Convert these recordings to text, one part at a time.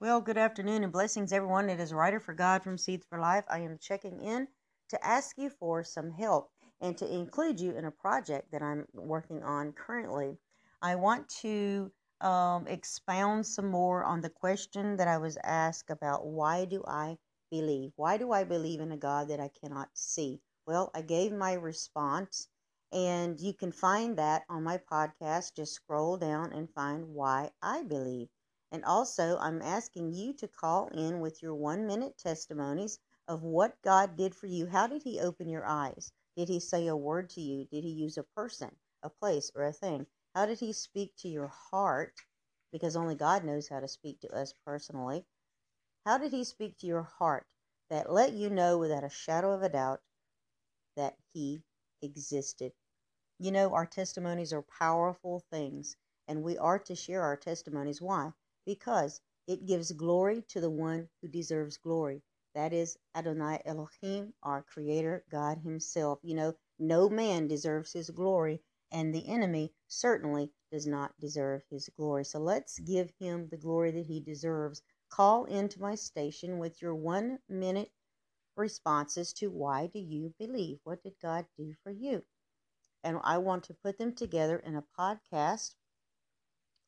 Well, good afternoon and blessings, everyone. It is Writer for God from Seeds for Life. I am checking in to ask you for some help and to include you in a project that I'm working on currently. I want to um, expound some more on the question that I was asked about why do I believe? Why do I believe in a God that I cannot see? Well, I gave my response, and you can find that on my podcast. Just scroll down and find why I believe. And also, I'm asking you to call in with your one minute testimonies of what God did for you. How did He open your eyes? Did He say a word to you? Did He use a person, a place, or a thing? How did He speak to your heart? Because only God knows how to speak to us personally. How did He speak to your heart that let you know without a shadow of a doubt that He existed? You know, our testimonies are powerful things, and we are to share our testimonies. Why? Because it gives glory to the one who deserves glory. That is Adonai Elohim, our Creator, God Himself. You know, no man deserves His glory, and the enemy certainly does not deserve His glory. So let's give Him the glory that He deserves. Call into my station with your one minute responses to why do you believe? What did God do for you? And I want to put them together in a podcast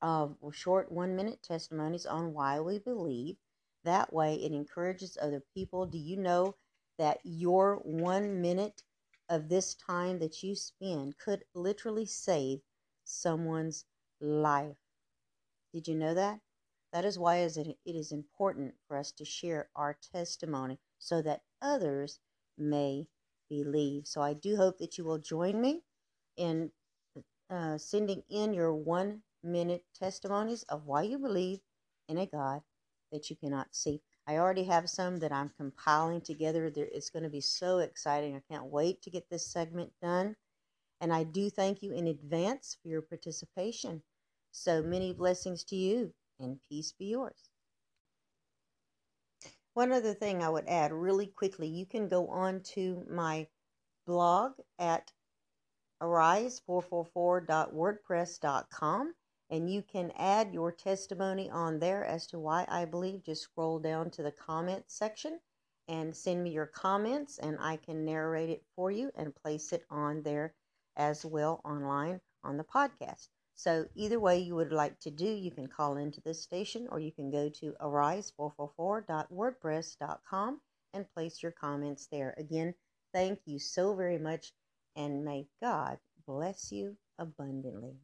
of short one minute testimonies on why we believe. That way, it encourages other people. Do you know that your one minute of this time that you spend could literally save someone's life? Did you know that? That is why it is important for us to share our testimony so that others may believe. So I do hope that you will join me in uh, sending in your one minute testimonies of why you believe in a God that you cannot see. I already have some that I'm compiling together. It's going to be so exciting. I can't wait to get this segment done. And I do thank you in advance for your participation. So many blessings to you, and peace be yours. One other thing I would add really quickly you can go on to my blog at arise444.wordpress.com and you can add your testimony on there as to why I believe. Just scroll down to the comments section and send me your comments, and I can narrate it for you and place it on there as well online on the podcast. So, either way you would like to do, you can call into this station or you can go to arise444.wordpress.com and place your comments there. Again, thank you so very much, and may God bless you abundantly.